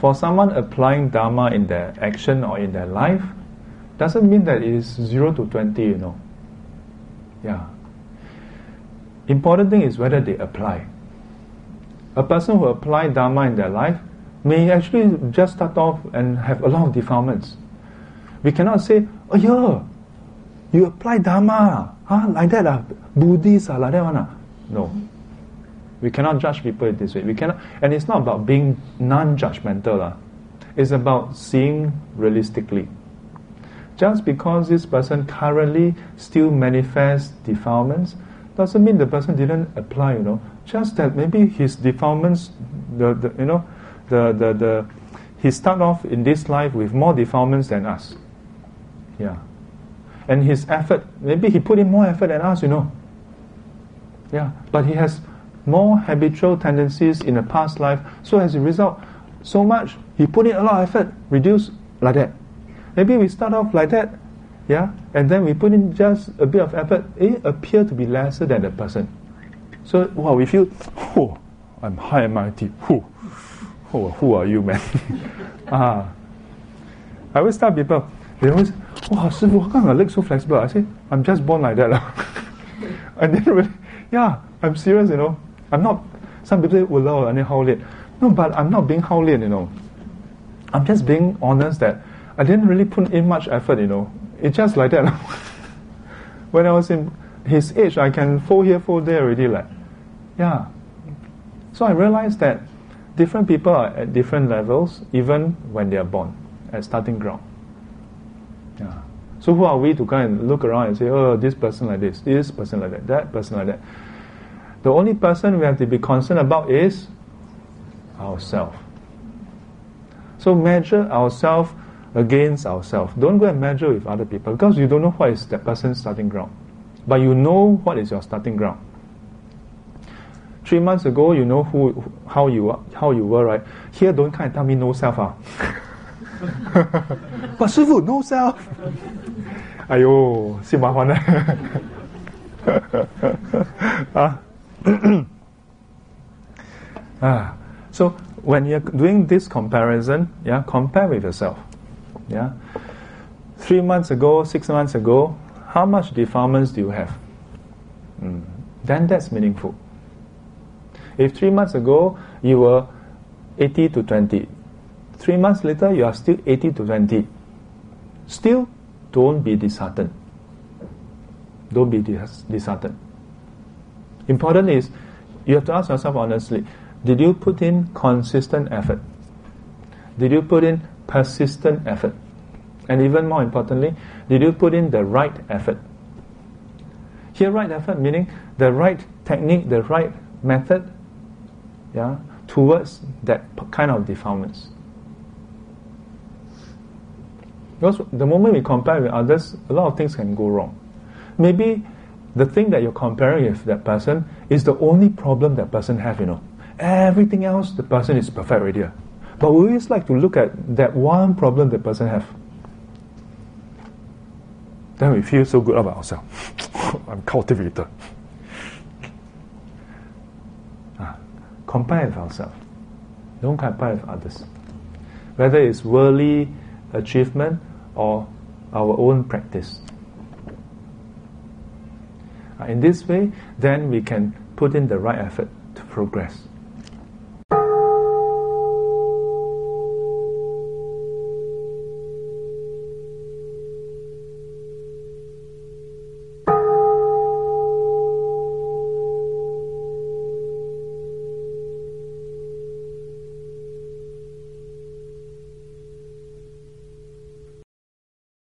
for someone applying Dharma in their action or in their life, doesn't mean that it is 0 to 20, you know. Yeah. Important thing is whether they apply. A person who apply Dharma in their life may actually just start off and have a lot of defilements. We cannot say, oh yeah, you apply Dharma, huh? like that, uh, Buddhist, uh, like that one. Uh. No. We cannot judge people this way. We cannot, and it's not about being non-judgmental. It's about seeing realistically. Just because this person currently still manifests defilements, doesn't mean the person didn't apply, you know. Just that maybe his defilements, the, the you know, the, the, the, he start off in this life with more defilements than us. Yeah. And his effort, maybe he put in more effort than us, you know. Yeah. But he has more habitual tendencies in the past life. So as a result, so much, he put in a lot of effort, reduce like that. Maybe we start off like that, yeah, and then we put in just a bit of effort, it appear to be lesser than the person. So, wow, we feel, oh, I'm high MIT, who, oh, who are you, man? ah. I always tell people, they always, wow, Sifu, how come your leg so flexible? I say, I'm just born like that. I didn't really, yeah, I'm serious, you know. I'm not, some people say, oh, well, I need how late. No, but I'm not being how late, you know. I'm just being honest that I didn't really put in much effort, you know. It's just like that. when I was in his age, I can fall here, fall there already, like, yeah. So I realized that different people are at different levels, even when they are born, at starting ground. Yeah. So who are we to kind of look around and say, oh, this person like this, this person like that, that person like that? The only person we have to be concerned about is ourselves. So measure ourselves against ourselves. Don't go and measure with other people because you don't know what is that person's starting ground. But you know what is your starting ground. Three months ago, you know who, how you how you were, right? Here, don't kind of tell me no self, ah. but 师傅 no self. 哎呦，是麻烦了。啊， 啊，so when you're doing this comparison, yeah, compare with yourself. Yeah? Three months ago, six months ago, how much defilements do you have? Mm. Then that's meaningful. If three months ago you were 80 to 20, three months later you are still 80 to 20, still don't be disheartened. Don't be disheartened. Important is you have to ask yourself honestly did you put in consistent effort? Did you put in persistent effort? And even more importantly, did you put in the right effort? Here, right effort meaning the right technique, the right method, yeah, towards that kind of defilements. Because the moment we compare with others, a lot of things can go wrong. Maybe the thing that you're comparing with that person is the only problem that person have, you know. Everything else, the person is perfect right already. But we always like to look at that one problem the person have. Then we feel so good about ourselves. I'm cultivated. Ah, compare with ourselves. Don't compare with others. Whether it's worldly achievement or our own practice. Ah, in this way, then we can put in the right effort to progress.